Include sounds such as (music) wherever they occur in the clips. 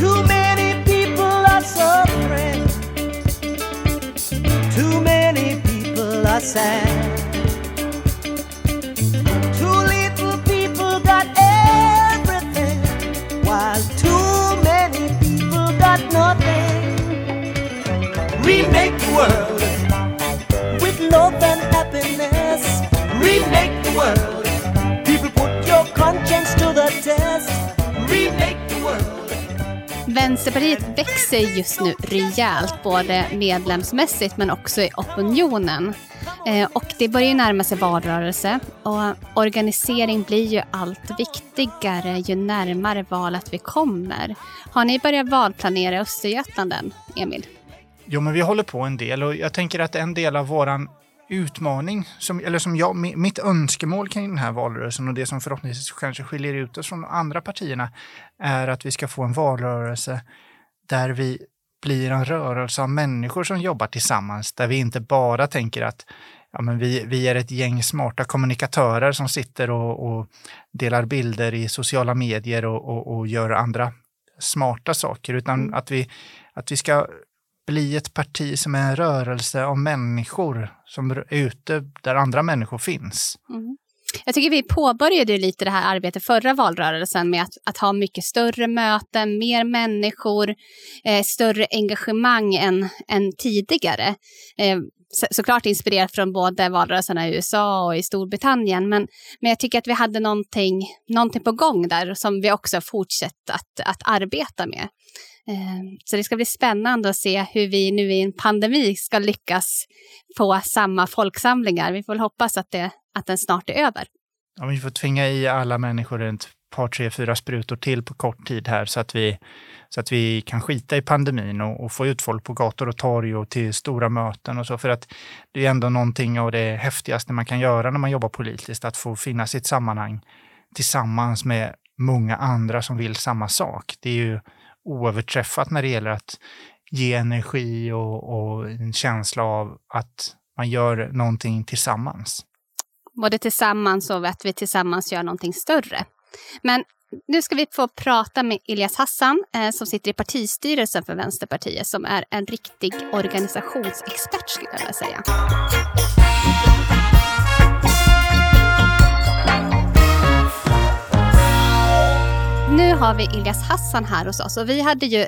Too many people are suffering. Too many people are sad. Too little people got everything, while too many people got nothing. Remake the world with love and happiness. Remake the world. Vänsterpartiet växer just nu rejält, både medlemsmässigt men också i opinionen. Eh, och det börjar ju närma sig valrörelse och organisering blir ju allt viktigare ju närmare valet vi kommer. Har ni börjat valplanera i Östergötland än, Emil? Jo, men vi håller på en del och jag tänker att en del av våran utmaning, som, eller som jag, mi- mitt önskemål kring den här valrörelsen och det som förhoppningsvis kanske skiljer ut oss från de andra partierna är att vi ska få en valrörelse där vi blir en rörelse av människor som jobbar tillsammans, där vi inte bara tänker att ja, men vi, vi är ett gäng smarta kommunikatörer som sitter och, och delar bilder i sociala medier och, och, och gör andra smarta saker, utan att, vi, att vi ska bli ett parti som är en rörelse av människor som är ute där andra människor finns. Mm. Jag tycker vi påbörjade lite det här arbetet förra valrörelsen med att, att ha mycket större möten, mer människor, eh, större engagemang än, än tidigare. Eh, så, såklart inspirerat från både valrörelserna i USA och i Storbritannien, men, men jag tycker att vi hade någonting, någonting på gång där som vi också fortsatt att, att arbeta med. Ehm, så det ska bli spännande att se hur vi nu i en pandemi ska lyckas få samma folksamlingar. Vi får väl hoppas att, det, att den snart är över. Ja, vi får tvinga i alla människor ett par, tre, fyra sprutor till på kort tid här så att vi, så att vi kan skita i pandemin och, och få ut folk på gator och torg och till stora möten och så. För att det är ändå någonting av det häftigaste man kan göra när man jobbar politiskt, att få finna sitt sammanhang tillsammans med många andra som vill samma sak. Det är ju oöverträffat när det gäller att ge energi och, och en känsla av att man gör någonting tillsammans. Både tillsammans och att vi tillsammans gör någonting större. Men nu ska vi få prata med Elias Hassan eh, som sitter i partistyrelsen för Vänsterpartiet som är en riktig organisationsexpert skulle jag vilja säga. Nu har vi Ilias Hassan här hos oss och vi hade ju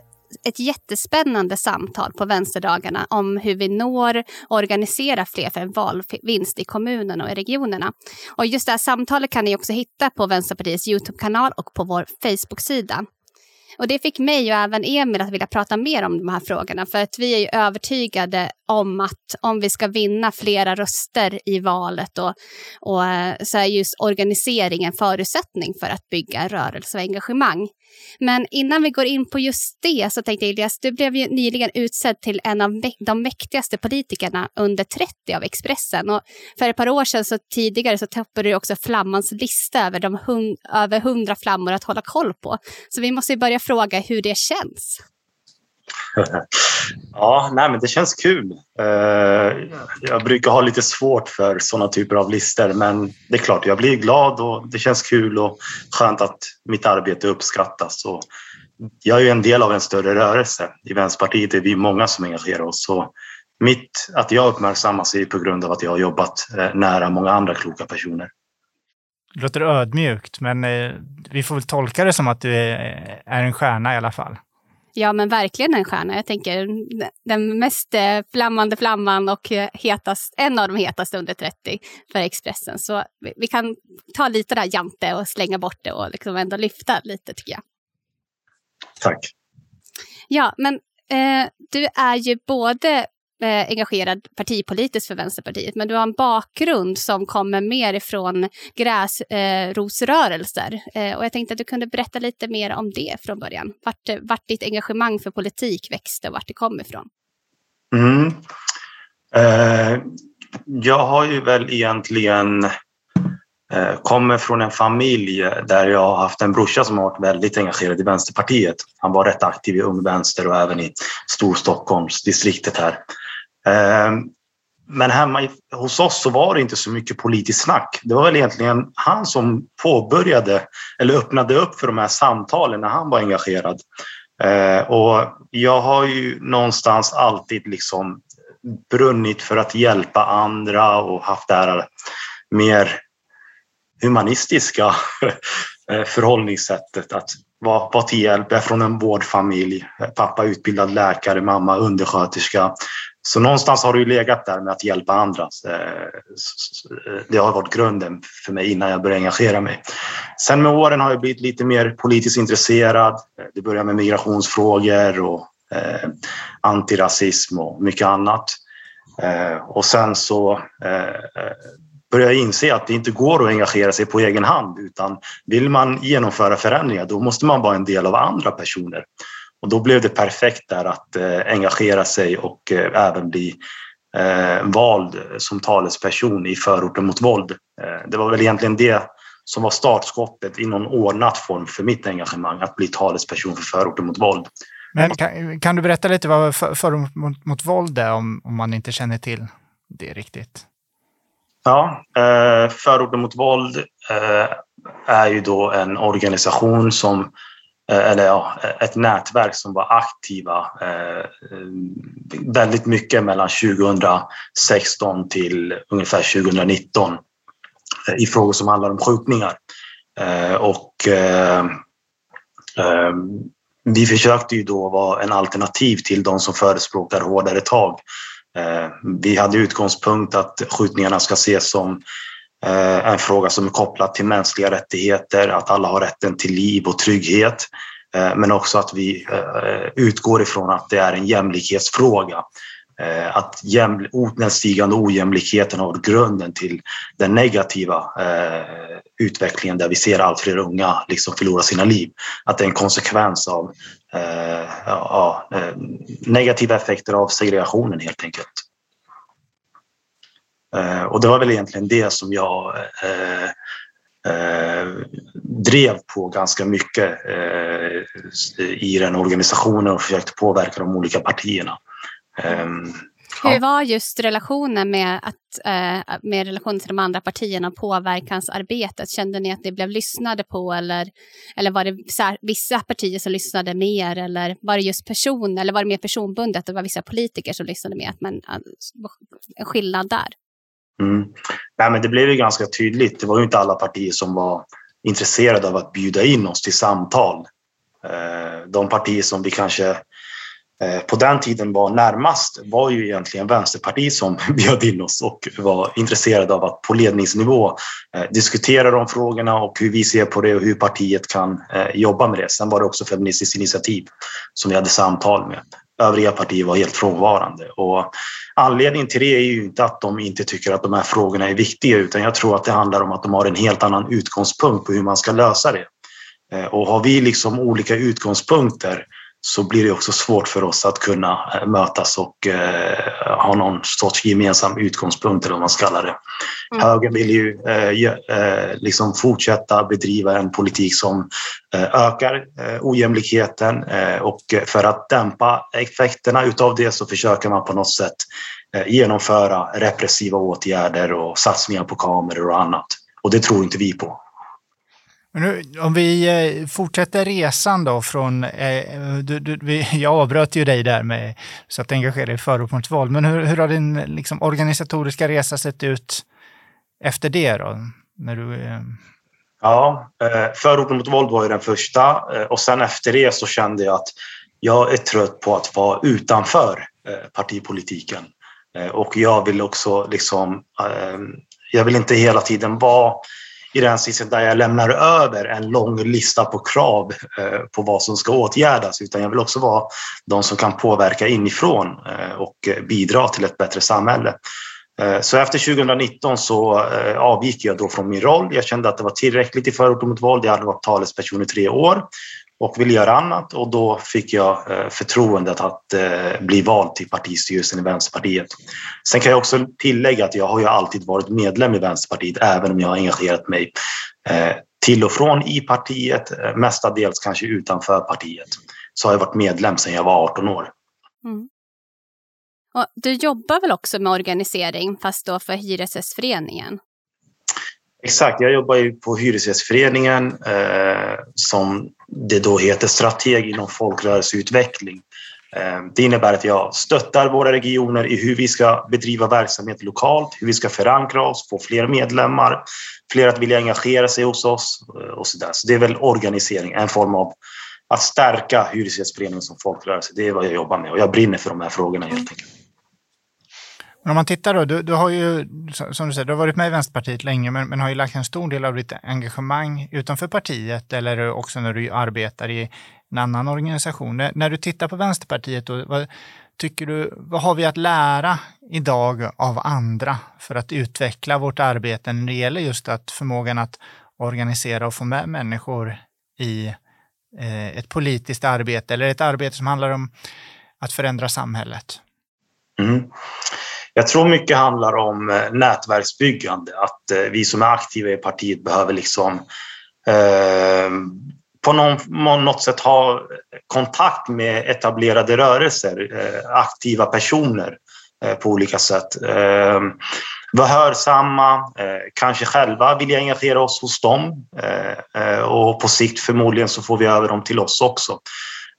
ett jättespännande samtal på vänsterdagarna om hur vi når och organiserar fler för en valvinst i kommunerna och i regionerna. Och just det här samtalet kan ni också hitta på Vänsterpartiets Youtube-kanal och på vår Facebook-sida. Och det fick mig och även Emil att vilja prata mer om de här frågorna för att vi är ju övertygade om att om vi ska vinna flera röster i valet och, och eh, så är just organisering en förutsättning för att bygga en rörelse och engagemang. Men innan vi går in på just det så tänkte jag Elias, du blev ju nyligen utsedd till en av de mäktigaste politikerna under 30 av Expressen. Och för ett par år sedan så tidigare så toppade du också Flammans lista över de hund, över 100 flammor att hålla koll på. Så vi måste ju börja fråga hur det känns. (laughs) Ja, nej, men det känns kul. Eh, jag brukar ha lite svårt för sådana typer av listor, men det är klart, jag blir glad och det känns kul och skönt att mitt arbete uppskattas. Och jag är ju en del av en större rörelse. I Vänsterpartiet är vi många som engagerar oss. Så mitt, att jag uppmärksammas är på grund av att jag har jobbat eh, nära många andra kloka personer. Låter ödmjukt, men eh, vi får väl tolka det som att du är, är en stjärna i alla fall. Ja, men verkligen en stjärna. Jag tänker den mest eh, flammande flamman och eh, hetast, en av de hetaste under 30 för Expressen. Så vi, vi kan ta lite där jante och slänga bort det och liksom ändå lyfta lite tycker jag. Tack. Ja, men eh, du är ju både eh, engagerad partipolitiskt för Vänsterpartiet, men du har en bakgrund som kommer mer ifrån gräsrosrörelser. Eh, och jag tänkte att du kunde berätta lite mer om det från början. Vart, eh, vart ditt engagemang för politik växte och vart det kom ifrån. Mm. Eh, jag har ju väl egentligen eh, kommer från en familj där jag har haft en brorsa som har varit väldigt engagerad i Vänsterpartiet. Han var rätt aktiv i Ung Vänster och även i Storstockholmsdistriktet här. Ehm, men hemma hos oss så var det inte så mycket politiskt snack. Det var väl egentligen han som påbörjade eller öppnade upp för de här samtalen när han var engagerad. Ehm, och jag har ju någonstans alltid liksom brunnit för att hjälpa andra och haft det här mer humanistiska (laughs) eh, förhållningssättet att vara, vara till hjälp. Jag är från en vårdfamilj. Pappa utbildad läkare, mamma undersköterska. Så någonstans har det ju legat där med att hjälpa andra. Eh, det har varit grunden för mig innan jag började engagera mig. Sen med åren har jag blivit lite mer politiskt intresserad. Eh, det började med migrationsfrågor och eh, antirasism och mycket annat. Och sen så började jag inse att det inte går att engagera sig på egen hand utan vill man genomföra förändringar då måste man vara en del av andra personer. Och då blev det perfekt där att eh, engagera sig och eh, även bli eh, vald som talesperson i förorten mot våld. Det var väl egentligen det som var startskottet i någon ordnat form för mitt engagemang, att bli talesperson för förorten mot våld. Men kan, kan du berätta lite vad förort mot, mot våld är om, om man inte känner till det riktigt? Ja, Förorten mot våld är ju då en organisation som Eh, eller ja, eh, ett nätverk som var aktiva eh, eh väldigt mycket mellan 2016 till ungefär 2019 eh, i frågor som handlar om skjutningar. Eh, och vi försökte ju då vara en alternativ till de som förespråkar hårdare tag Eh, vi hade utgångspunkt att skjutningarna ska ses som Eh, en fråga som är kopplad till mänskliga rättigheter, att alla har rätten till liv och trygghet. Eh, men också att vi eh, utgår ifrån att det är en jämlikhetsfråga. Att den stigande ojämlikheten har varit grunden till den negativa utvecklingen där vi ser allt fler unga liksom förlora sina liv. Att det är en konsekvens av ja, negativa effekter av segregationen helt enkelt. Eh, och det var väl egentligen det som jag eh, eh drev på ganska mycket eh, i den organisationen och försökte påverka de olika partierna. Eh, hur var just relationen med, att, eh, med relationen till de andra partierna och påverkansarbetet? Kände ni att ni blev lyssnade på eller, eller var det vissa partier som lyssnade mer eller var det just person eller var det mer personbundet och var vissa politiker som lyssnade mer? Men, en skillnad där? Mm. Nej, men det blev ju ganska tydligt. Det var ju inte alla partier som var intresserade av att bjuda in oss till samtal. Eh, de partier som vi kanske eh, på den tiden var närmast var ju egentligen Vänsterpartiet som (laughs) bjöd in oss och var intresserade av att på ledningsnivå eh, diskutera de frågorna och hur vi ser på det och hur partiet kan jobba med det. Sen var det också Feministiskt initiativ som vi hade samtal med. Övriga partier var helt frånvarande och anledningen till det är ju inte att de inte tycker att de här frågorna är viktiga utan jag tror att det handlar om att de har en helt annan utgångspunkt på hur man ska lösa det. Eh, och har vi liksom olika utgångspunkter så blir det också svårt för oss att kunna eh, mötas och eh, ha någon sorts gemensam utgångspunkt eller vad man ska kalla det. Mm. Högern vill ju eh, eh, liksom fortsätta bedriva en politik som eh, ökar eh, ojämlikheten och för att dämpa effekterna utav det så försöker man på något sätt genomföra repressiva åtgärder och satsningar på kameror och annat. Och det tror inte vi på. Men nu, om vi eh, fortsätter resan då från, eh, du, du, vi, (laughs) jag avbröt ju dig där med så att engagera dig i förort mot våld, men hur, hur har din liksom, organisatoriska resa sett ut efter det då? När du, eh... Ja, eh, förorten mot våld var ju den första eh, och sen efter det så kände jag att jag är trött på att vara utanför eh, partipolitiken eh, och jag vill också liksom, eh, jag vill inte hela tiden vara i den sitsen där jag lämnar över en lång lista på krav eh, på vad som ska åtgärdas utan jag vill också vara de som kan påverka inifrån eh, och eh, bidra till ett bättre samhälle. Så efter 2019 så avgick jag då från min roll. Jag kände att det var tillräckligt i förorten mot våld. Jag hade varit talesperson i tre år och ville göra annat och då fick jag eh, förtroendet att eh, bli vald till partistyrelsen i Vänsterpartiet. Sen kan jag också tillägga att jag har ju alltid varit medlem i Vänsterpartiet även om jag har engagerat mig eh, till och från i partiet, mestadels kanske utanför partiet. Så har jag varit medlem sedan jag var 18 år. Mm. Och du jobbar väl också med organisering, fast då för Hyresgästföreningen? Exakt, jag jobbar ju på Hyresgästföreningen eh, som det då heter strateg inom folkrörelseutveckling. Eh, det innebär att jag stöttar våra regioner i hur vi ska bedriva verksamhet lokalt, hur vi ska förankra oss, få fler medlemmar, fler att vilja engagera sig hos oss eh, och så där. Så det är väl organisering, en form av att stärka Hyresgästföreningen som folkrörelse. Det är vad jag jobbar med och jag brinner för de här frågorna helt enkelt. Men om man tittar då, du, du, har ju, som du säger, du har varit med i Vänsterpartiet länge, men, men har ju lagt en stor del av ditt engagemang utanför partiet eller också när du arbetar i en annan organisation. När, när du tittar på Vänsterpartiet, då, vad tycker du, vad har vi att lära idag av andra för att utveckla vårt arbete när det gäller just att förmågan att organisera och få med människor i eh, ett politiskt arbete eller ett arbete som handlar om att förändra samhället? Mm. Jag tror mycket handlar om eh, nätverksbyggande, att eh, vi som är aktiva i partiet behöver liksom eh, på någon, något sätt ha kontakt med etablerade rörelser, eh, aktiva personer eh, på olika sätt. Eh, vara hörsamma, eh, kanske själva vilja engagera oss hos dem och på sikt förmodligen så får vi över dem till oss också.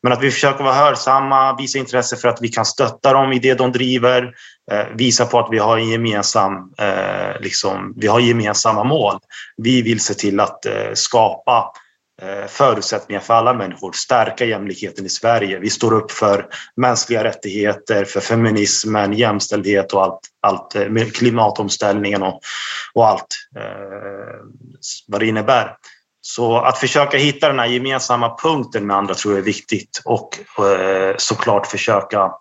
Men att vi försöker vara hörsamma, visa intresse för att vi kan stötta dem i det de driver, eh, visa på att vi har, en gemensam, eh, liksom, vi har gemensamma mål. Vi vill se till att eh, skapa eh, förutsättningar för alla människor, stärka jämlikheten i Sverige. Vi står upp för mänskliga rättigheter, för feminismen, jämställdhet och allt, allt eh, med klimatomställningen och, och allt eh, vad det innebär. Så att försöka hitta den här gemensamma punkten med andra tror jag är viktigt och eh, såklart försöka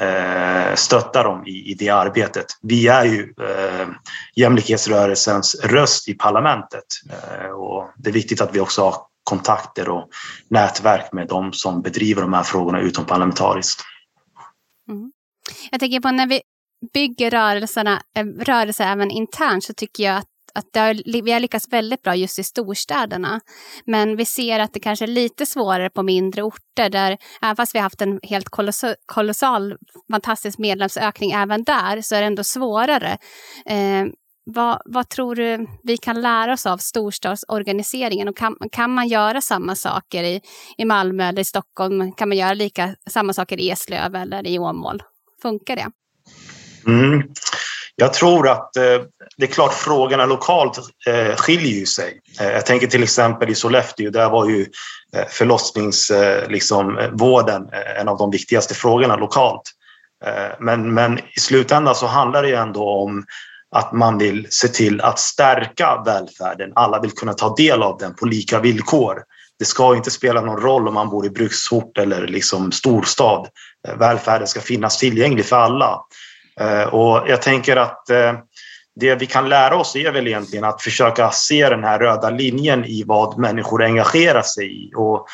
eh, stötta dem i, i det arbetet. Vi är ju eh, jämlikhetsrörelsens röst i parlamentet eh, och det är viktigt att vi också har kontakter och nätverk med de som bedriver de här frågorna utomparlamentariskt. Mm. Jag tänker på när vi bygger rörelserna, eh, rörelser även internt så tycker jag att att har, vi har lyckats väldigt bra just i storstäderna. Men vi ser att det kanske är lite svårare på mindre orter där, även fast vi har haft en helt kolossal, kolossal fantastisk medlemsökning även där, så är det ändå svårare. Eh, vad, vad, tror du vi kan lära oss av storstadsorganiseringen? Och kan, kan man göra samma saker i, i Malmö eller i Stockholm? Kan man göra lika, samma saker i Eslöv eller i Åmål? Funkar det? Mm. Jag tror att eh, det är klart frågorna lokalt eh, skiljer sig. Eh, jag tänker till exempel i Sollefteå, där var ju eh, förlossningsvården eh, liksom, eh, eh, en av de viktigaste frågorna lokalt. Men, men i slutändan så handlar det ändå om att man vill se till att stärka välfärden. Alla vill kunna ta del av den på lika villkor. Det ska inte spela någon roll om man bor i bruksort eller liksom storstad. Välfärden ska finnas tillgänglig för alla. Eh, och jag tänker att eh, det vi kan lära oss är väl egentligen att försöka se den här röda linjen i vad människor engagerar sig i och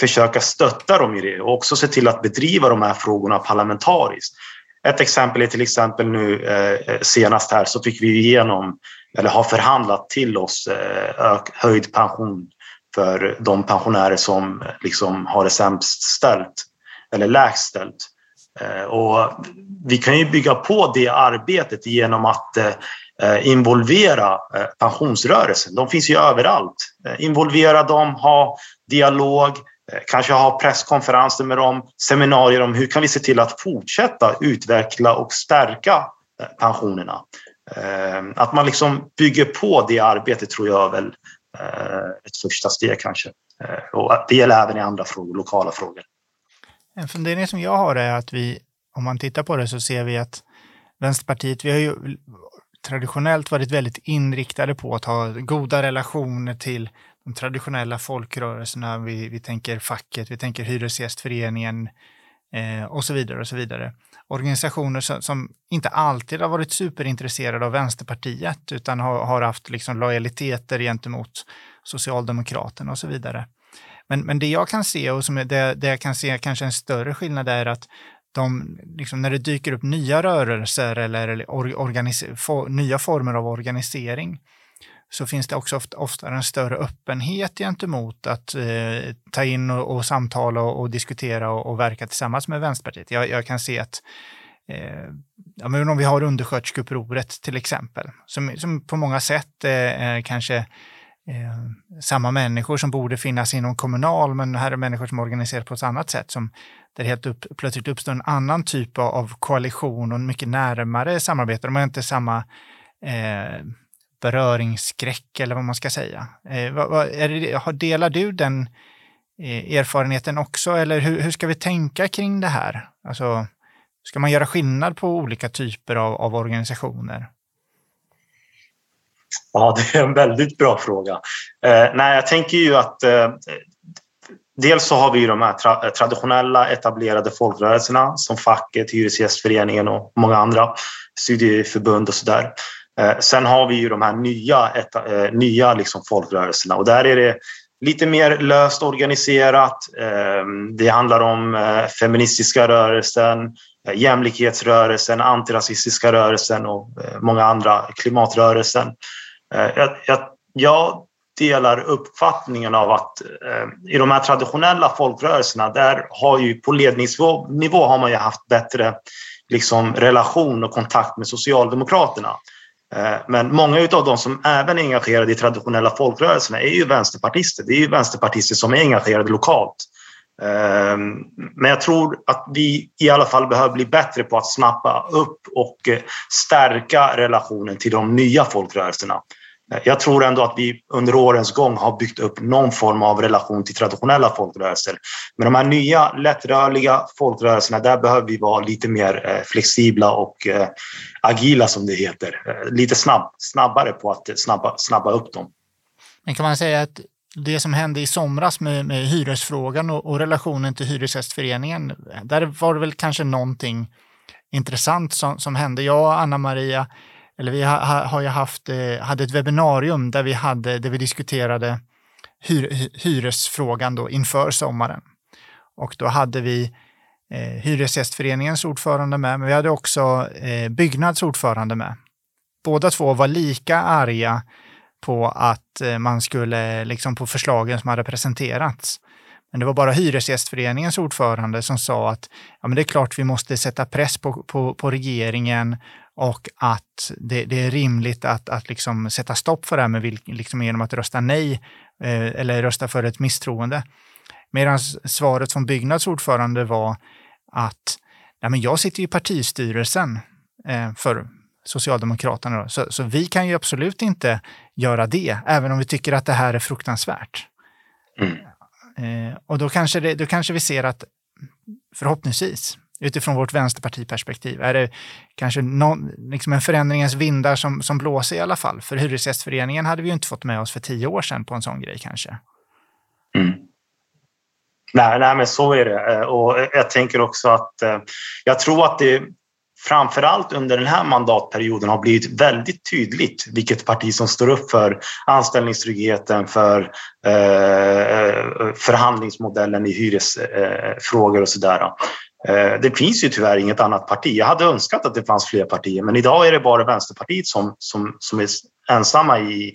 försöka stötta dem i det och också se till att bedriva de här frågorna parlamentariskt. Ett exempel är till exempel nu eh, senast här så fick vi igenom, eller har förhandlat till oss höjd pension för de pensionärer som liksom har det sämst ställt eller lägst ställt. Eh, och vi kan ju bygga på det arbetet genom att eh, involvera eh, pensionsrörelsen. De finns ju överallt. Involvera dem, ha dialog, kanske ha presskonferenser med dem, seminarier om hur kan vi se till att fortsätta utveckla och stärka pensionerna. Att man liksom bygger på det arbetet tror jag är väl ett första steg kanske. Och det gäller även i andra frågor, lokala frågor. En fundering som jag har är att vi, om man tittar på det så ser vi att Vänsterpartiet, vi har ju traditionellt varit väldigt inriktade på att ha goda relationer till de traditionella folkrörelserna. Vi, vi tänker facket, vi tänker Hyresgästföreningen eh, och så vidare och så vidare. Organisationer som, som, inte alltid har varit superintresserade av Vänsterpartiet utan har, har haft liksom lojaliteter gentemot Socialdemokraterna och så vidare. Men, men det jag kan se och som det, det jag kan se kanske en större skillnad är att de, liksom när det dyker upp nya rörelser eller or, for, nya former av organisering så finns det också ofta, ofta en större öppenhet gentemot att eh, ta in och, och samtala och, och diskutera och, och, verka tillsammans med Vänsterpartiet. Jag, jag, kan se att eh, ja, men om vi har undersköterskeupproret till exempel, som, som på många sätt eh, eh kanske eh, samma människor som borde finnas inom kommunal, men här är människor som organiseras på ett annat sätt, som, där det helt upp, plötsligt uppstår en annan typ av koalition och en mycket närmare samarbete. De har inte samma eh, beröringsskräck eller vad man ska säga. Eh, vad, vad, det, delar du den eh, erfarenheten också, eller hur, hur, ska vi tänka kring det här? Alltså, ska man göra skillnad på olika typer av, av organisationer? Ja, det är en väldigt bra fråga. Eh, nej, jag tänker ju att eh, dels så har vi ju de här tra eh, traditionella etablerade folkrörelserna som facket, Hyresgästföreningen och många andra studieförbund och sådär. Eh, sen har vi ju de här nya, eh, nya liksom folkrörelserna och där är det lite mer löst organiserat. Eh, det handlar om eh, feministiska rörelsen, eh, jämlikhetsrörelsen, antirasistiska rörelsen och eh, många andra, klimatrörelsen. Eh, jag, jag, jag delar uppfattningen av att eh, i de här traditionella folkrörelserna, där har ju på ledningsnivå nivå har man ju haft bättre liksom, relation och kontakt med Socialdemokraterna. Eh, men många av de som även är engagerade i traditionella folkrörelserna är ju vänsterpartister. Det är ju vänsterpartister som är engagerade lokalt. Ehm, men jag tror att vi i alla fall behöver bli bättre på att snappa upp och eh, stärka relationen till de nya folkrörelserna. Eh, jag tror ändå att vi under årens gång har byggt upp någon form av relation till traditionella folkrörelser. Men de här nya lättrörliga folkrörelserna, där behöver vi vara lite mer eh, flexibla och agila som det heter. Lite snabb, snabbare på att snabba, snabba upp dem. Men kan man säga att det som hände i somras med, med hyresfrågan och, och relationen till Hyresgästföreningen, där var det väl kanske någonting intressant som, som hände. Jag och Anna-Maria eller vi ha, har ju haft, eh, hade ett webbinarium där vi, hade, där vi diskuterade hyr, hyresfrågan då inför sommaren. Och då hade vi eh, Hyresgästföreningens ordförande med, men vi hade också eh, Byggnads ordförande med. Båda två var lika arga på att eh, man skulle, liksom på förslagen som hade presenterats. Men det var bara Hyresgästföreningens ordförande som sa att ja, men det är klart vi måste sätta press på, på, på regeringen och att det, det, är rimligt att, att liksom sätta stopp för det här med liksom genom att rösta nej eh, eller rösta för ett misstroende. Medan svaret från Byggnads ordförande var att ja, men jag sitter i partistyrelsen eh, för Socialdemokraterna, då, så, så, vi kan ju absolut inte göra det, även om vi tycker att det här är fruktansvärt. Mm. Eh, och då kanske, det, då kanske vi ser att förhoppningsvis utifrån vårt vänsterpartiperspektiv? Är det kanske någon, liksom en förändringens vindar som, som blåser i alla fall? För Hyresgästföreningen hade vi ju inte fått med oss för tio år sedan på en sån grej kanske. Mm. Nej, nej, men så är det. Eh, och jag tänker också att eh, jag tror att det framförallt under den här mandatperioden har blivit väldigt tydligt vilket parti som står upp för anställningstryggheten, för eh, förhandlingsmodellen i hyresfrågor och sådär. Eh, det finns ju tyvärr inget annat parti. Jag hade önskat att det fanns fler partier, men idag är det bara Vänsterpartiet som, som, som är ensamma i,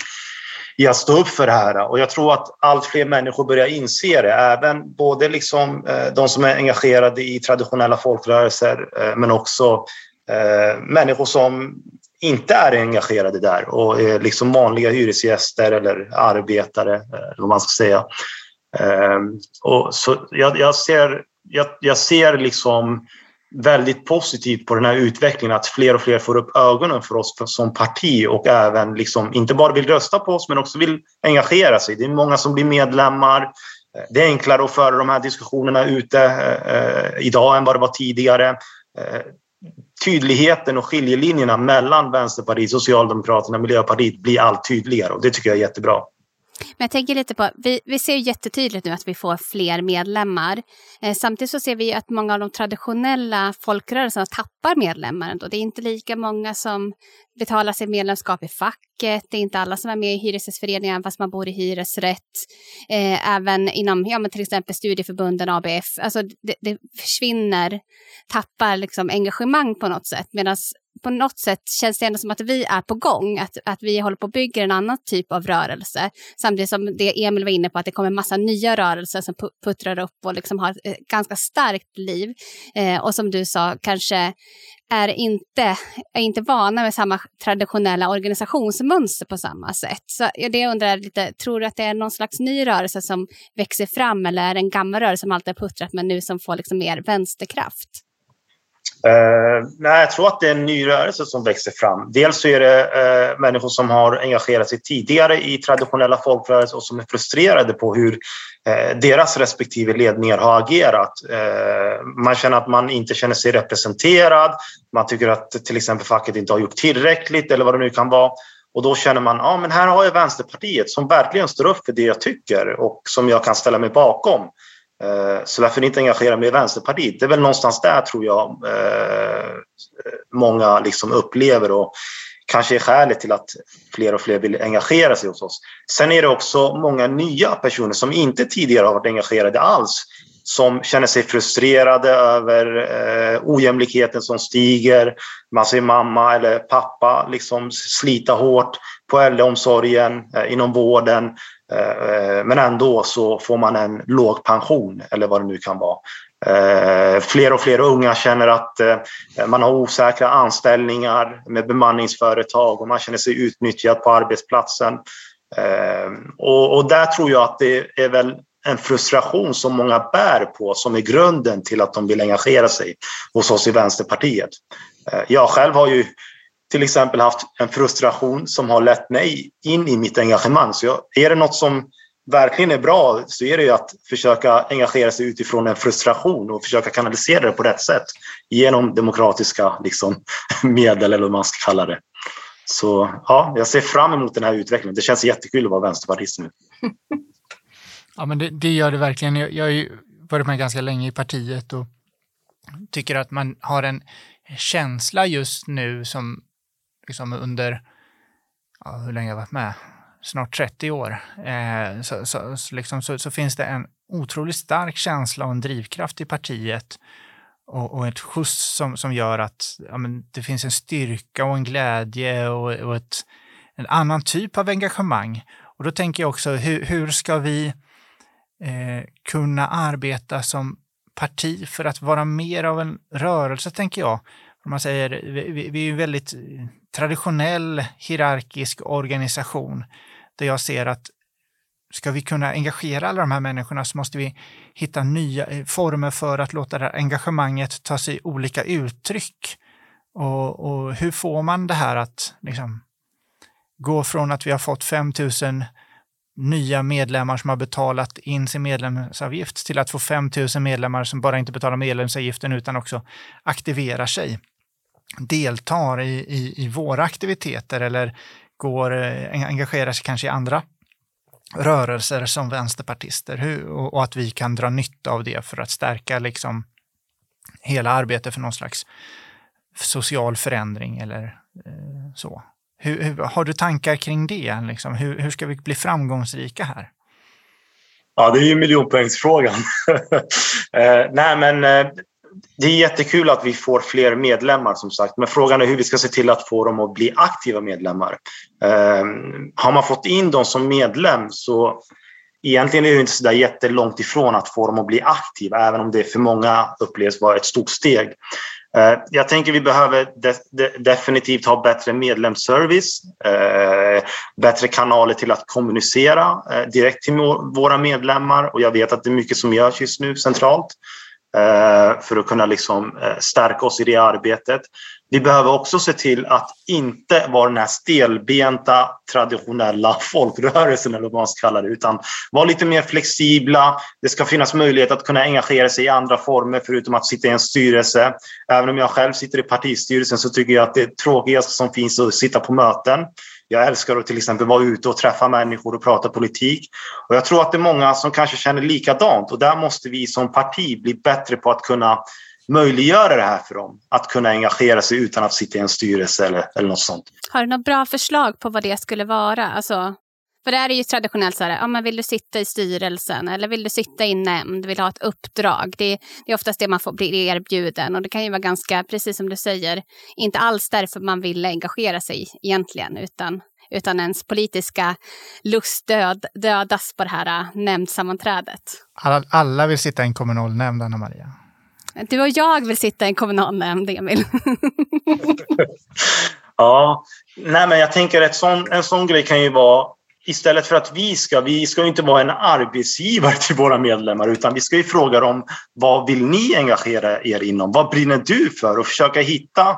i att stå upp för det här. Och jag tror att allt fler människor börjar inse det. Även både liksom, eh, de som är engagerade i traditionella folkrörelser, eh, men också eh, människor som inte är engagerade där och är liksom vanliga hyresgäster eller arbetare, eller vad man ska säga. Och så jag, jag ser jag, jag ser liksom väldigt positivt på den här utvecklingen att fler och fler får upp ögonen för oss som parti och även liksom inte bara vill rösta på oss men också vill engagera sig. Det är många som blir medlemmar. Det är enklare att föra de här diskussionerna ute eh, idag än vad det var tidigare. Eh, tydligheten och skiljelinjerna mellan Vänsterpartiet, Socialdemokraterna och Miljöpartiet blir allt tydligare och det tycker jag är jättebra. Men jag tänker lite på, vi, vi ser jättetydligt nu att vi får fler medlemmar. Eh, samtidigt så ser vi att många av de traditionella folkrörelserna tappar medlemmar ändå. Det är inte lika många som betalar sitt medlemskap i facket. Det är inte alla som är med i hyresgästföreningen fast man bor i hyresrätt. Eh, även inom ja, men till exempel studieförbunden, ABF. Alltså det, det försvinner, tappar liksom engagemang på något sätt. Medan på något sätt känns det ändå som att vi är på gång, att, att vi håller på att bygga en annan typ av rörelse. Samtidigt som det Emil var inne på, att det kommer massa nya rörelser som puttrar upp och liksom har ett eh, ganska starkt liv. Eh, och som du sa, kanske är inte, är inte vana med samma traditionella organisationsmönster på samma sätt. Så det undrar lite, tror du att det är någon slags ny rörelse som växer fram eller är det en gammal rörelse som alltid har puttrat men nu som får liksom mer vänsterkraft? Uh, nej, jag tror att det är en ny rörelse som växer fram. Dels så är det uh, människor som har engagerat sig tidigare i traditionella folkrörelser och som är frustrerade på hur uh, deras respektive ledningar har agerat. man känner att man inte känner sig representerad. Man tycker att till exempel facket inte har gjort tillräckligt eller vad det nu kan vara. Och då känner man, ja men här har jag Vänsterpartiet som verkligen står upp för det jag tycker och som jag kan ställa mig bakom. Eh, så varför inte engagera mig i Vänsterpartiet? Det är väl någonstans där tror jag eh, många liksom upplever och kanske är skälet till att fler och fler vill engagera sig hos oss. Sen är det också många nya personer som inte tidigare har varit engagerade alls som känner sig frustrerade över eh, ojämlikheten som stiger. Man ser mamma eller pappa liksom slita hårt på äldreomsorgen, eh, inom vården. Eh, eh, men ändå så får man en låg pension eller vad det nu kan vara. Eh, fler och fler unga känner att man har osäkra anställningar med bemanningsföretag och man känner sig utnyttjad på arbetsplatsen. Och, där tror jag att det är väl en frustration som många bär på som är grunden till att de vill engagera sig hos oss i Vänsterpartiet. Jag själv har ju till exempel haft en frustration som har lett mig in i mitt engagemang. Så jag, är det något som verkligen är bra så är det ju att försöka engagera sig utifrån en frustration och försöka kanalisera det på rätt sätt genom demokratiska liksom, (laughs) medel eller vad man ska kalla det. Så ja, jag ser fram emot den här utvecklingen. Det känns jättekul att vara vänsterpartist nu. (laughs) Ja, men det, det gör det verkligen. Jag, jag har ju varit med ganska länge i partiet och tycker att man har en känsla just nu som liksom under, ja, hur länge har jag varit med? Snart 30 år. Eh, så, så, så, liksom, så, så, finns det en otroligt stark känsla och en drivkraft i partiet och, och ett skjuts som, som gör att ja, men det finns en styrka och en glädje och, och ett, en annan typ av engagemang. Och då tänker jag också, hur, hur ska vi eh, kunna arbeta som parti för att vara mer av en rörelse, tänker jag. Man säger, vi, vi är en väldigt traditionell hierarkisk organisation där jag ser att ska vi kunna engagera alla de här människorna så måste vi hitta nya eh, former för att låta det här engagemanget ta sig olika uttryck. Och, och hur får man det här att liksom, gå från att vi har fått 5 000 nya medlemmar som har betalat in sin medlemsavgift till att få 5 000 medlemmar som bara inte betalar medlemsavgiften utan också aktiverar sig deltar i, i, i våra aktiviteter eller går, eh, engagerar sig kanske i andra rörelser som vänsterpartister hur, och, och, att vi kan dra nytta av det för att stärka liksom hela arbetet för någon slags social förändring eller eh, så. Hur, hur, har du tankar kring det? Liksom? Hur, hur ska vi bli framgångsrika här? Ja, det är ju miljonpoängsfrågan. (laughs) eh, nej, men eh, det är jättekul att vi får fler medlemmar som sagt, men frågan är hur vi ska se till att få dem att bli aktiva medlemmar. Eh, har man fått in dem som medlem så egentligen är det inte så där jättelångt ifrån att få dem att bli aktiva, även om det för många upplevs vara ett stort steg. Eh, jag tänker vi behöver de, de, definitivt ha bättre medlemsservice, eh, bättre kanaler till att kommunicera eh, direkt till våra medlemmar och jag vet att det är mycket som görs just nu centralt. Eh, för att kunna liksom eh, stärka oss i det arbetet. Vi behöver också se till att inte vara den här stelbenta traditionella (laughs) folkrörelsen eller vad man ska kalla det, utan vara lite mer flexibla. Det ska finnas möjlighet att kunna engagera sig i andra former förutom att sitta i en styrelse. Även om jag själv sitter i partistyrelsen så tycker jag att det tråkigaste som finns är att sitta på möten. Jag älskar att till exempel vara ute och träffa människor och prata politik. Och jag tror att det är många som kanske känner likadant och där måste vi som parti bli bättre på att kunna möjliggöra det här för dem. Att kunna engagera sig utan att sitta i en styrelse eller, eller något sånt. Har du några bra förslag på vad det skulle vara? Alltså, för det är ju traditionellt så här, ja, men vill du sitta i styrelsen eller vill du sitta i nämnd, vill ha ett uppdrag. Det, det är oftast det man får bli erbjuden och det kan ju vara ganska, precis som du säger, inte alls därför man vill engagera sig egentligen, utan, utan ens politiska lust död, dödas på det här äh, nämndsammanträdet. Alla, alla vill sitta i en kommunal nämnd, Anna-Maria. Du och jag vill sitta i en kommunal nämnd, Emil. (laughs) ja, nej men jag tänker att sån, en sån grej kan ju vara istället för att vi ska, vi ska inte vara en arbetsgivare till våra medlemmar utan vi ska ju fråga dem vad vill ni engagera er inom? Vad brinner du för? Och försöka hitta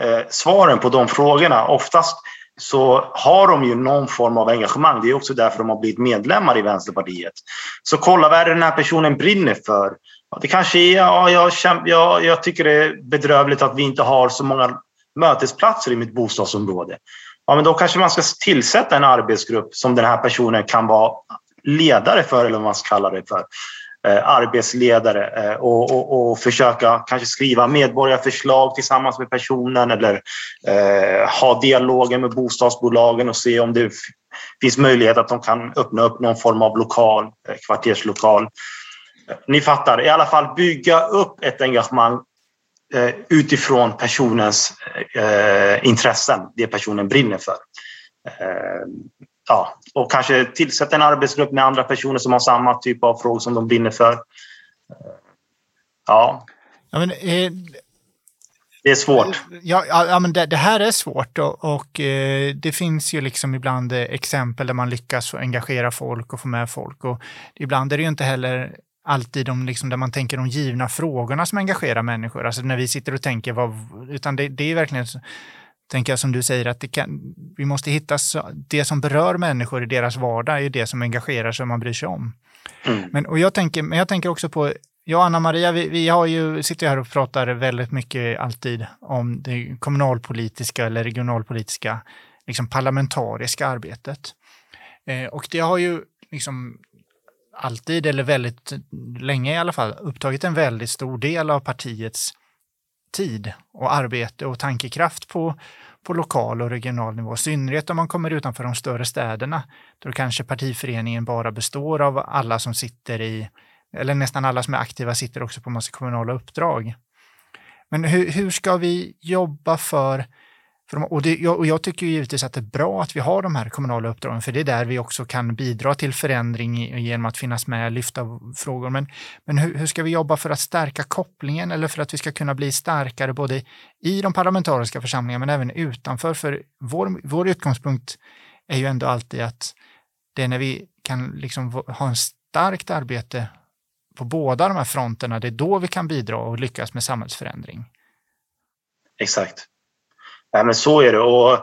eh, svaren på de frågorna. Oftast så har de ju någon form av engagemang. Det är också därför de har blivit medlemmar i Vänsterpartiet. Så kolla vad är det den här personen brinner för? Det kanske är, ja, jag, jag, jag tycker det är bedrövligt att vi inte har så många mötesplatser i mitt bostadsområde. Ja, men då kanske man ska tillsätta en arbetsgrupp som den här personen kan vara ledare för, eller vad man ska kalla det för. Eh, arbetsledare eh, och, och, och, försöka kanske skriva medborgarförslag tillsammans med personen eller eh, ha dialoger med bostadsbolagen och se om det finns möjlighet att de kan öppna upp någon form av lokal, eh, kvarterslokal. Ni fattar, i alla fall bygga upp ett engagemang utifrån personens eh, intressen, det personen brinner för ja, och kanske tillsätta en arbetsgrupp med andra personer som har samma typ av frågor som de brinner för. Ja. ja men, eh, det är svårt. Ja, ja men det, det här är svårt och, och eh, det finns ju liksom ibland exempel där man lyckas engagera folk och få med folk. Och ibland är det ju inte heller alltid de, liksom, där man tänker de givna frågorna som engagerar människor. Alltså när vi sitter och tänker, vad, utan det, det är verkligen tänker jag som du säger, att kan, vi måste hitta det som berör människor i deras vardag, är det som engagerar sig och man bryr sig om. Mm. Men, och jag tänker, men jag tänker också på, jag och Anna-Maria, vi, vi har ju, sitter här och pratar väldigt mycket alltid om det kommunalpolitiska eller regionalpolitiska, liksom parlamentariska arbetet. Eh, och det har ju liksom alltid, eller väldigt länge i alla fall, upptagit en väldigt stor del av partiets tid och arbete och tankekraft på, på lokal och regional nivå. I synnerhet om man kommer utanför de större städerna, då kanske partiföreningen bara består av alla som sitter i, eller nästan alla som är aktiva sitter också på massa kommunala uppdrag. Men hur, hur ska vi jobba för för och, det, och jag tycker givetvis att det är bra att vi har de här kommunala uppdragen, för det är där vi också kan bidra till förändring genom att finnas med och lyfta frågor. Men, men hur, hur, ska vi jobba för att stärka kopplingen eller för att vi ska kunna bli starkare både i de parlamentariska församlingarna men även utanför? För vår, vår utgångspunkt är ju ändå alltid att det är när vi kan liksom ha en starkt arbete på båda de här fronterna, det är då vi kan bidra och lyckas med samhällsförändring. Exakt. Nej, men så är det. Och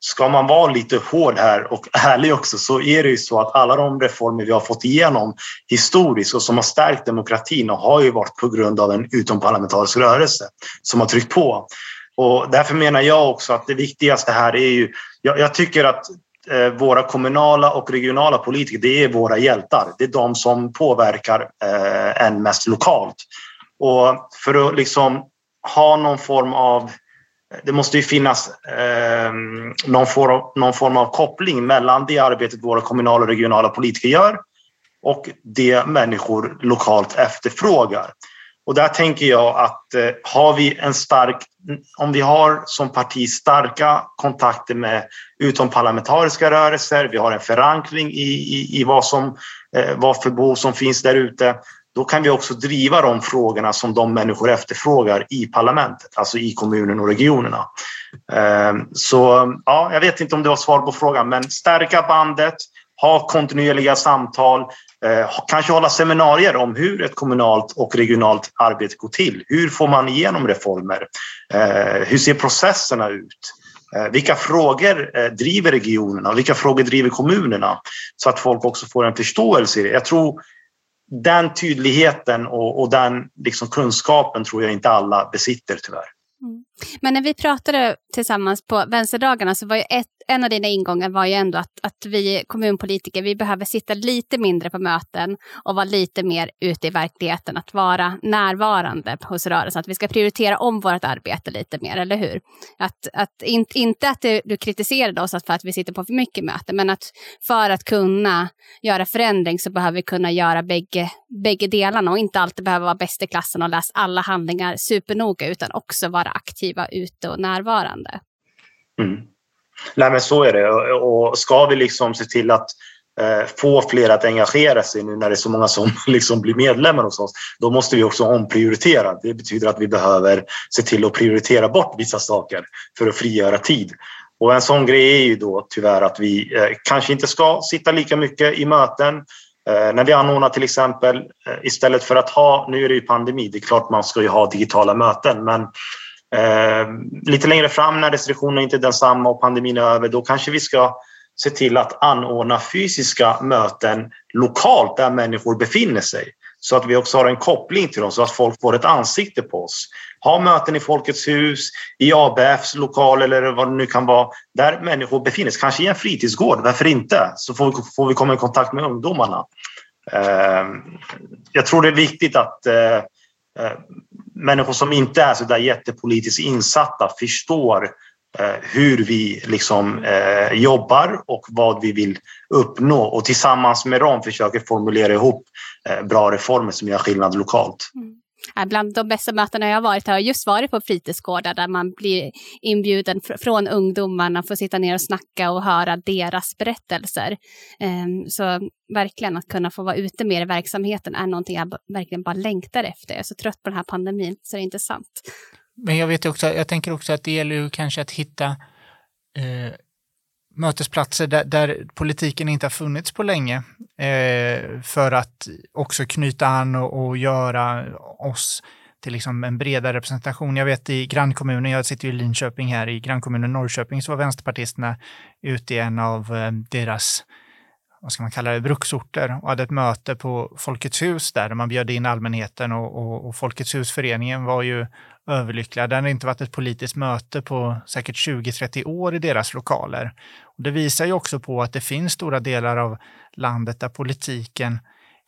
ska man vara lite hård här och (laughs) ärlig också så är det ju så att alla de reformer vi har fått igenom historiskt och som har stärkt demokratin har ju varit på grund av en utomparlamentarisk rörelse som har tryckt på. Och därför menar jag också att det viktigaste här är ju... Jag, jag tycker att eh, våra kommunala och regionala politiker, det är våra hjältar. Det är de som påverkar eh, en mest lokalt. Och för att liksom ha någon form av det måste ju finnas eh, någon, form, någon form av koppling mellan det arbetet våra kommunala och regionala politiker gör och det människor lokalt efterfrågar. Och där tänker jag att eh, har vi en stark, om vi har som parti starka kontakter med utomparlamentariska rörelser, vi har en förankring i, i, i vad, som, eh, vad för behov som finns där ute, då kan vi också driva de frågorna som de människor efterfrågar i parlamentet, alltså i kommunen och regionerna. Ehm, så ja, jag vet inte om det var svar på frågan, men stärka bandet, ha kontinuerliga samtal, eh, kanske hålla seminarier om hur ett kommunalt och regionalt arbete går till. Hur får man igenom reformer? Eh, hur ser processerna ut? Eh, vilka frågor driver regionerna? Vilka frågor driver kommunerna? Så att folk också får en förståelse i det. Jag tror den tydligheten och, och den liksom kunskapen tror jag inte alla besitter tyvärr. Mm. Men när vi pratade tillsammans på vänsterdagarna så var ju ett, en av dina ingångar var ju ändå att, att vi kommunpolitiker vi behöver sitta lite mindre på möten och vara lite mer ute i verkligheten, att vara närvarande hos rörelsen. Att vi ska prioritera om vårt arbete lite mer, eller hur? Att, att in, inte att du, kritiserade oss för att vi sitter på för mycket möten, men att för att kunna göra förändring så behöver vi kunna göra bägge, bägge delarna och inte alltid behöva vara bäst i klassen och läsa alla handlingar supernoga, utan också vara aktiva ute och närvarande. Mm. Nej, men så är det. Och ska vi liksom se till att eh, få fler att engagera sig nu när det är så många som (laughs) liksom blir medlemmar hos oss, då måste vi också omprioritera. Det betyder att vi behöver se till att prioritera bort vissa saker för att frigöra tid. Och en sån grej är ju då tyvärr att vi eh, kanske inte ska sitta lika mycket i möten. Eh, när vi anordnar till exempel, eh, istället för att ha, nu är det ju pandemi, det är klart man ska ju ha digitala möten, men Ehm, lite längre fram när restriktionerna inte är densamma och pandemin är över, då kanske vi ska se till att anordna fysiska möten lokalt där människor befinner sig. Så att vi också har en koppling till dem, så att folk får ett ansikte på oss. Ha möten i Folkets hus, i ABFs lokal eller vad det nu kan vara, där människor befinner sig. Kanske i en fritidsgård, varför inte? Så får vi, får vi komma i kontakt med ungdomarna. Ehm, jag tror det är viktigt att eh, eh, människor som inte är så där jättepolitiskt insatta förstår eh, hur vi liksom eh, jobbar och vad vi vill uppnå och tillsammans med dem försöker formulera ihop eh, bra reformer som gör skillnad lokalt. Mm. Eh, bland de bästa mötena jag har varit har jag just varit på fritidsgårdar där man blir inbjuden från ungdomarna, får sitta ner och snacka och höra deras berättelser. Ehm, så verkligen att kunna få vara ute mer i verksamheten är någonting jag verkligen bara längtar efter. Jag är så trött på den här pandemin så det är intressant. Men jag vet också, jag tänker också att det gäller ju kanske att hitta eh, mötesplatser där, där, politiken inte har funnits på länge eh, för att också knyta an och, och, göra oss till liksom en bredare representation. Jag vet i grannkommunen, jag sitter ju i Linköping här, i grannkommunen Norrköping så var vänsterpartisterna ute i en av eh, deras vad ska man kalla det, bruksorter och hade ett möte på Folkets hus där, där man bjöd in allmänheten och, och, och Folkets husföreningen var ju överlyckliga. Det hade inte varit ett politiskt möte på säkert 20-30 år i deras lokaler. Och det visar ju också på att det finns stora delar av landet där politiken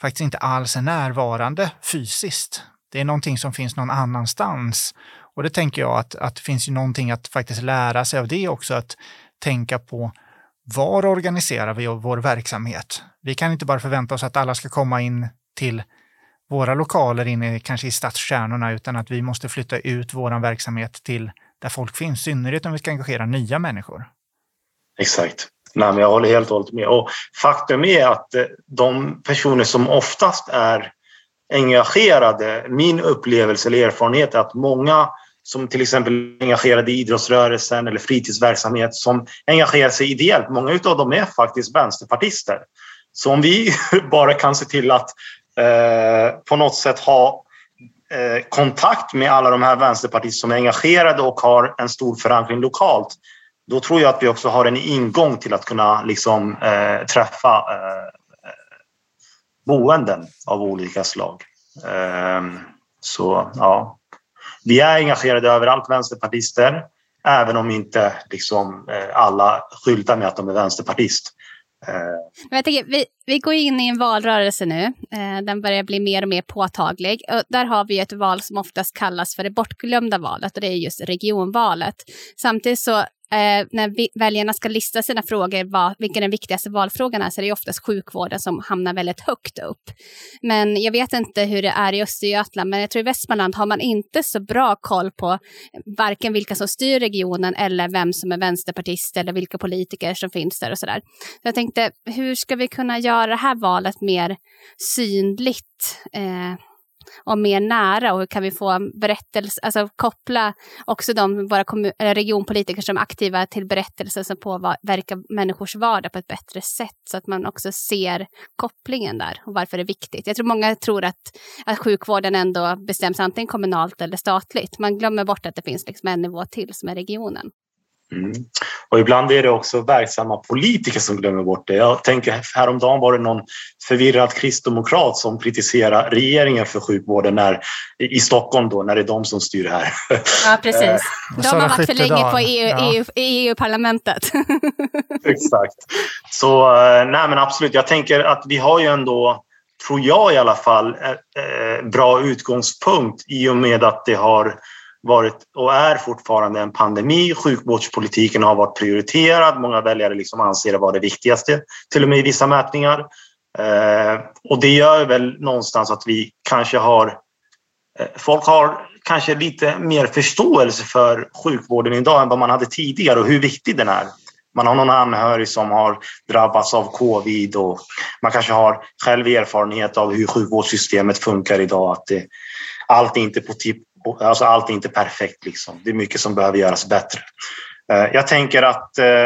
faktiskt inte alls är närvarande fysiskt. Det är någonting som finns någon annanstans. Och det tänker jag att, att det finns ju någonting att faktiskt lära sig av det också, att tänka på var organiserar vi vår verksamhet? Vi kan inte bara förvänta oss att alla ska komma in till våra lokaler inne kanske i stadskärnorna utan att vi måste flytta ut vår verksamhet till där folk finns, i synnerhet om vi ska engagera nya människor. Exakt. Nej, men jag håller helt och hållet med. Och faktum är att eh, de personer som oftast är engagerade, min upplevelse eller erfarenhet är att många som till exempel är engagerade i idrottsrörelsen eller fritidsverksamhet som engagerar sig ideellt, många av dem är faktiskt vänsterpartister. Så om vi (laughs) bara kan se till att Eh, på något sätt ha eh, kontakt med alla de här vänsterpartister som är engagerade och har en stor förankring lokalt, då tror jag att vi också har en ingång till att kunna liksom, eh, träffa eh, eh boenden av olika slag. Eh, så ja, vi är engagerade överallt, vänsterpartister, även om inte liksom, eh, alla skyltar med att de är vänsterpartist. Eh, jag tänker, vi, vi går in i en valrörelse nu. Eh, den börjar bli mer och mer påtaglig. Och där har vi ett val som oftast kallas för det bortglömda valet och det är just regionvalet. Samtidigt så eh, när väljarna ska lista sina frågor, vad, vilken den viktigaste valfrågan är, så är det oftast sjukvården som hamnar väldigt högt upp. Men jag vet inte hur det är i Östergötland, men jag tror i Västmanland har man inte så bra koll på varken vilka som styr regionen eller vem som är vänsterpartist eller vilka politiker som finns där och sådär. Så jag tänkte, hur ska vi kunna göra det här valet mer synligt? Eh, och mer nära och hur kan vi få berättelser, alltså koppla också de våra regionpolitiker som är aktiva till berättelser som påverkar människors vardag på ett bättre sätt så att man också ser kopplingen där och varför det är viktigt. Jag tror många tror att, att sjukvården ändå bestäms antingen kommunalt eller statligt. Man glömmer bort att det finns liksom en nivå till som är regionen. Mm. Och ibland är det också verksamma politiker som glömmer bort det. Jag tänker häromdagen var det någon förvirrad kristdemokrat som kritiserar regeringen för sjukvården när, i Stockholm då, när det är de som styr här. Ja, precis. Eh, de har varit för länge på EU, ja. EU, EU-parlamentet. (laughs) Exakt. Så eh, nej men absolut, jag tänker att vi har ju ändå, tror jag i alla fall, eh, bra utgångspunkt i och med att det har varit och är fortfarande en pandemi. Sjukvårdspolitiken har varit prioriterad. Många väljare liksom anser det vara det viktigaste, till och med i vissa mätningar. Eh, och det gör väl någonstans att vi kanske har... Eh, folk har kanske lite mer förståelse för sjukvården idag än vad man hade tidigare och hur viktig den är. man har någon anhörig som har drabbats av covid och man kanske har själv erfarenhet av hur sjukvårdssystemet funkar idag. Att det, allt är inte på tipp alltså allt är inte perfekt. Liksom. Det är mycket som behöver göras bättre. Eh, jag tänker att eh,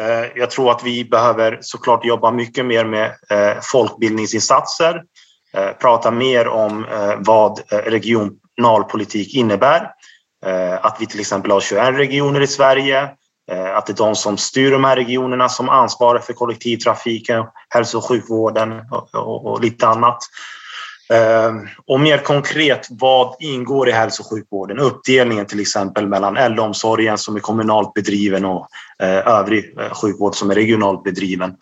eh, jag tror att vi behöver såklart jobba mycket mer med folkbildningsinsatser, prata mer om vad regionalpolitik innebär. Att vi till exempel har 21 regioner i Sverige, att det är de som styr de här regionerna som ansvarar för kollektivtrafiken, hälso och sjukvården och, och lite annat. Ehm, och mer konkret, vad ingår i hälso och sjukvården? Uppdelningen till exempel mellan äldreomsorgen som är kommunalt bedriven och eh, övrig eh, sjukvård som är regionalt bedriven.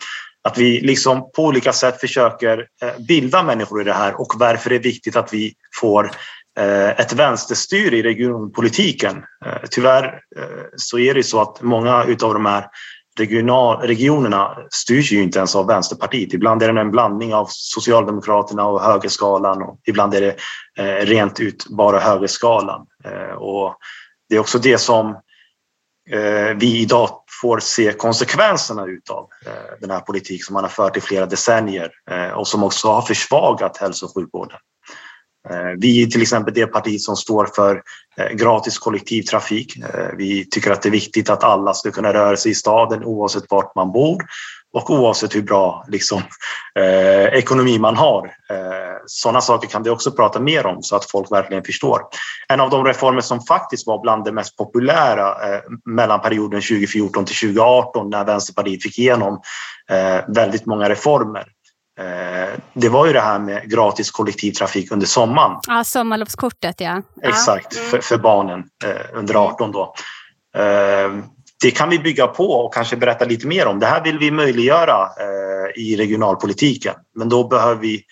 Att vi liksom på olika sätt försöker eh, bilda människor i det här och varför det är viktigt att vi får ett vänsterstyre i regionpolitiken. Tyvärr så är det så att många utav de här regional, regionerna styrs ju inte ens av Vänsterpartiet. Ibland är det en blandning av Socialdemokraterna och högerskalan och ibland är det eh, rent ut bara högerskalan. Eh, och det är också det som eh, vi idag får se konsekvenserna utav eh, den här politiken som man har fört i flera decennier eh, och som också har försvagat hälso och sjukvården. Eh, vi är till exempel det parti som står för eh, gratis kollektivtrafik. Eh, vi tycker att det är viktigt att alla ska kunna röra sig i staden oavsett vart man bor och oavsett hur bra liksom, eh, ekonomi man har. Eh, sådana saker kan vi också prata mer om så att folk verkligen förstår. En av de reformer som faktiskt var bland det mest populära eh, mellan perioden 2014 till 2018 när Vänsterpartiet fick igenom väldigt många reformer det var ju det här med gratis kollektivtrafik under sommaren. Ja, sommarlovskortet ja. Exakt, mm. för, för, barnen eh, under 18 då. Eh, det kan vi bygga på och kanske berätta lite mer om. Det här vill vi möjliggöra i regionalpolitiken. Men då behöver vi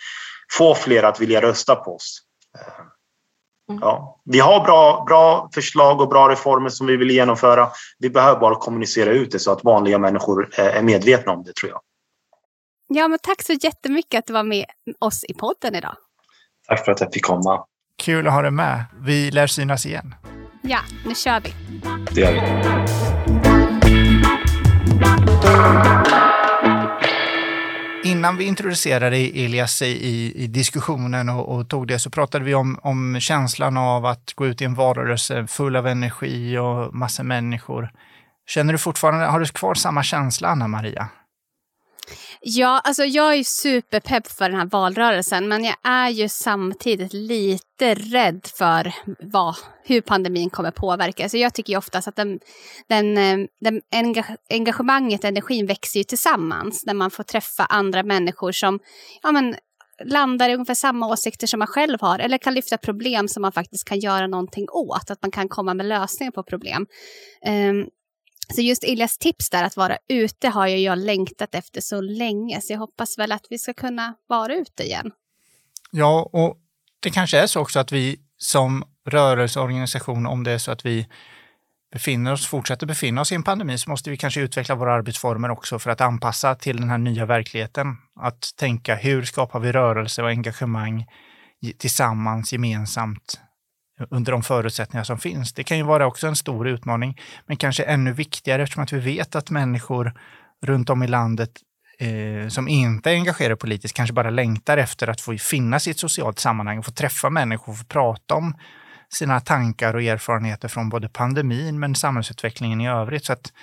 få fler att vilja rösta på oss. Mm. Ja, vi har bra, bra förslag och bra reformer som vi vill genomföra. Vi behöver bara kommunicera ut det så att vanliga människor är medvetna om det tror jag. Ja, men tack så jättemycket att du var med oss i podden idag. Tack för att jag fick komma. Kul att ha dig med. Vi lär synas igen. Ja, nu kör vi. Det gör vi. Innan vi introducerade Elias i, i diskussionen och, och, tog det så pratade vi om, om känslan av att gå ut i en valrörelse full av energi och massa människor. Känner du fortfarande, har du kvar samma känsla Anna Maria? Ja, alltså jag är superpepp för den här valrörelsen men jag är ju samtidigt lite rädd för vad, hur pandemin kommer påverka. Så jag tycker ju oftast att den, den, eh, den engagemanget, energin växer ju tillsammans när man får träffa andra människor som ja, men, landar i ungefär samma åsikter som man själv har eller kan lyfta problem som man faktiskt kan göra någonting åt, att man kan komma med lösningar på problem. Um, så just Iljas tips där att vara ute har ju jag längtat efter så länge, så jag hoppas väl att vi ska kunna vara ute igen. Ja, och det kanske är så också att vi som rörelseorganisation, om det är så att vi befinner oss, fortsätter befinna oss i en pandemi, så måste vi kanske utveckla våra arbetsformer också för att anpassa till den här nya verkligheten. Att tänka hur skapar vi rörelse och engagemang tillsammans, gemensamt under de förutsättningar som finns. Det kan ju vara också en stor utmaning, men kanske ännu viktigare eftersom att vi vet att människor runt om i landet eh, som inte är engagerade politiskt kanske bara längtar efter att få finnas i ett socialt sammanhang, och få träffa människor, och få prata om sina tankar och erfarenheter från både pandemin men samhällsutvecklingen i övrigt. Så att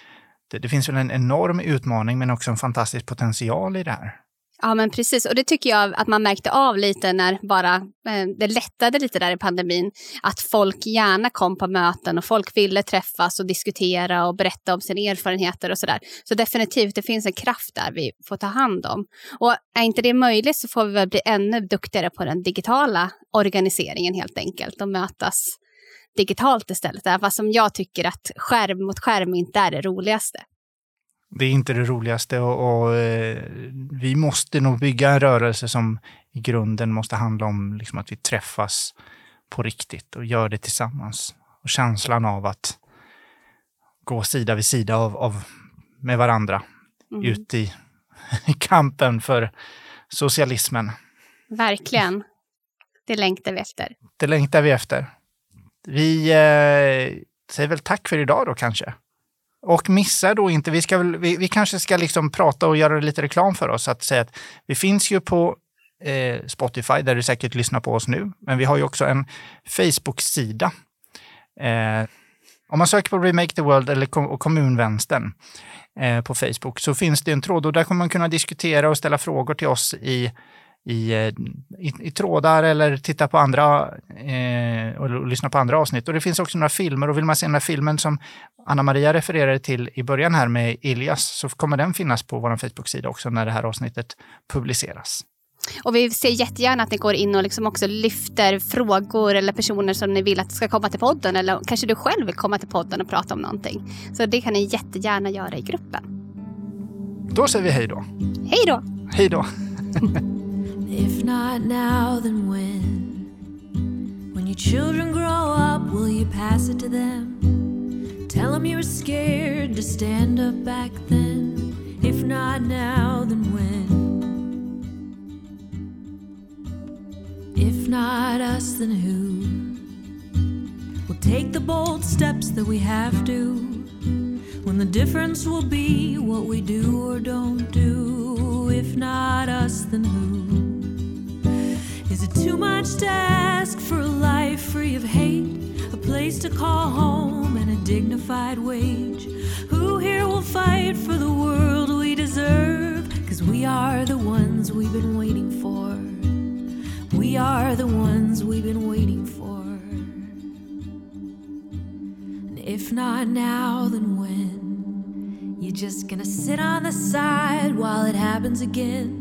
det, det finns väl en enorm utmaning men också en fantastisk potential i det här. Ja, men precis. Och det tycker jag att man märkte av lite när bara eh, det lättade lite där i pandemin. Att folk gärna kom på möten och folk ville träffas och diskutera och berätta om sina erfarenheter och sådär. Så definitivt, det finns en kraft där vi får ta hand om. Och är inte det möjligt så får vi väl bli ännu duktigare på den digitala organiseringen helt enkelt och mötas digitalt istället. Även som jag tycker att skärm mot skärm inte är det roligaste. Det är inte det roligaste och, och eh, vi måste nog bygga en rörelse som i grunden måste handla om liksom att vi träffas på riktigt och gör det tillsammans. Och känslan av att gå sida vid sida av, av med varandra mm. ut i (laughs) kampen för socialismen. Verkligen. Det längtar vi efter. Det längtar vi efter. Vi eh, säger väl tack för idag då kanske. Och missa då inte, vi, ska vi, vi kanske ska liksom prata och göra lite reklam för oss. Att säga att vi finns ju på eh, Spotify, där du säkert lyssnar på oss nu. Men vi har ju också en Facebook-sida. Eh, om man söker på Remake the World eller kom, kommunvänstern eh, på Facebook så finns det en tråd och där kommer man kunna diskutera och ställa frågor till oss i i, eh, i, i, trådar eller titta på andra eh, och, och, lyssna på andra avsnitt. Och det finns också några filmer och vill man se den här filmen som Anna Maria refererade till i början här med Ilias så kommer den finnas på vår Facebook-sida också när det här avsnittet publiceras. Och vi ser jättegärna att ni går in och liksom också lyfter frågor eller personer som ni vill att ska komma till podden eller kanske du själv vill komma till podden och prata om någonting. Så det kan ni jättegärna göra i gruppen. Då säger vi hej då. Hej då. Hej då. (laughs) If not now, then when? When your children grow up, will you pass it to them? Tell them you were scared to stand up back then. If not now, then when? If not us, then who? We'll take the bold steps that we have to. When the difference will be what we do or don't do. If not us, then who? Is it too much to ask for a life free of hate? A place to call home and a dignified wage? Who here will fight for the world we deserve? Cause we are the ones we've been waiting for. We are the ones we've been waiting for. And if not now, then when? You're just gonna sit on the side while it happens again.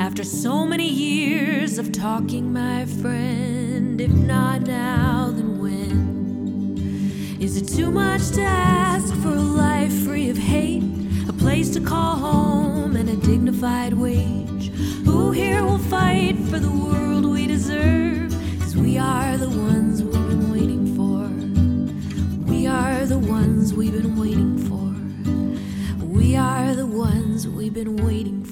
After so many years of talking, my friend, if not now, then when? Is it too much to ask for a life free of hate? A place to call home and a dignified wage? Who here will fight for the world we deserve? Cause we are the ones we've been waiting for. We are the ones we've been waiting for. We are the ones we've been waiting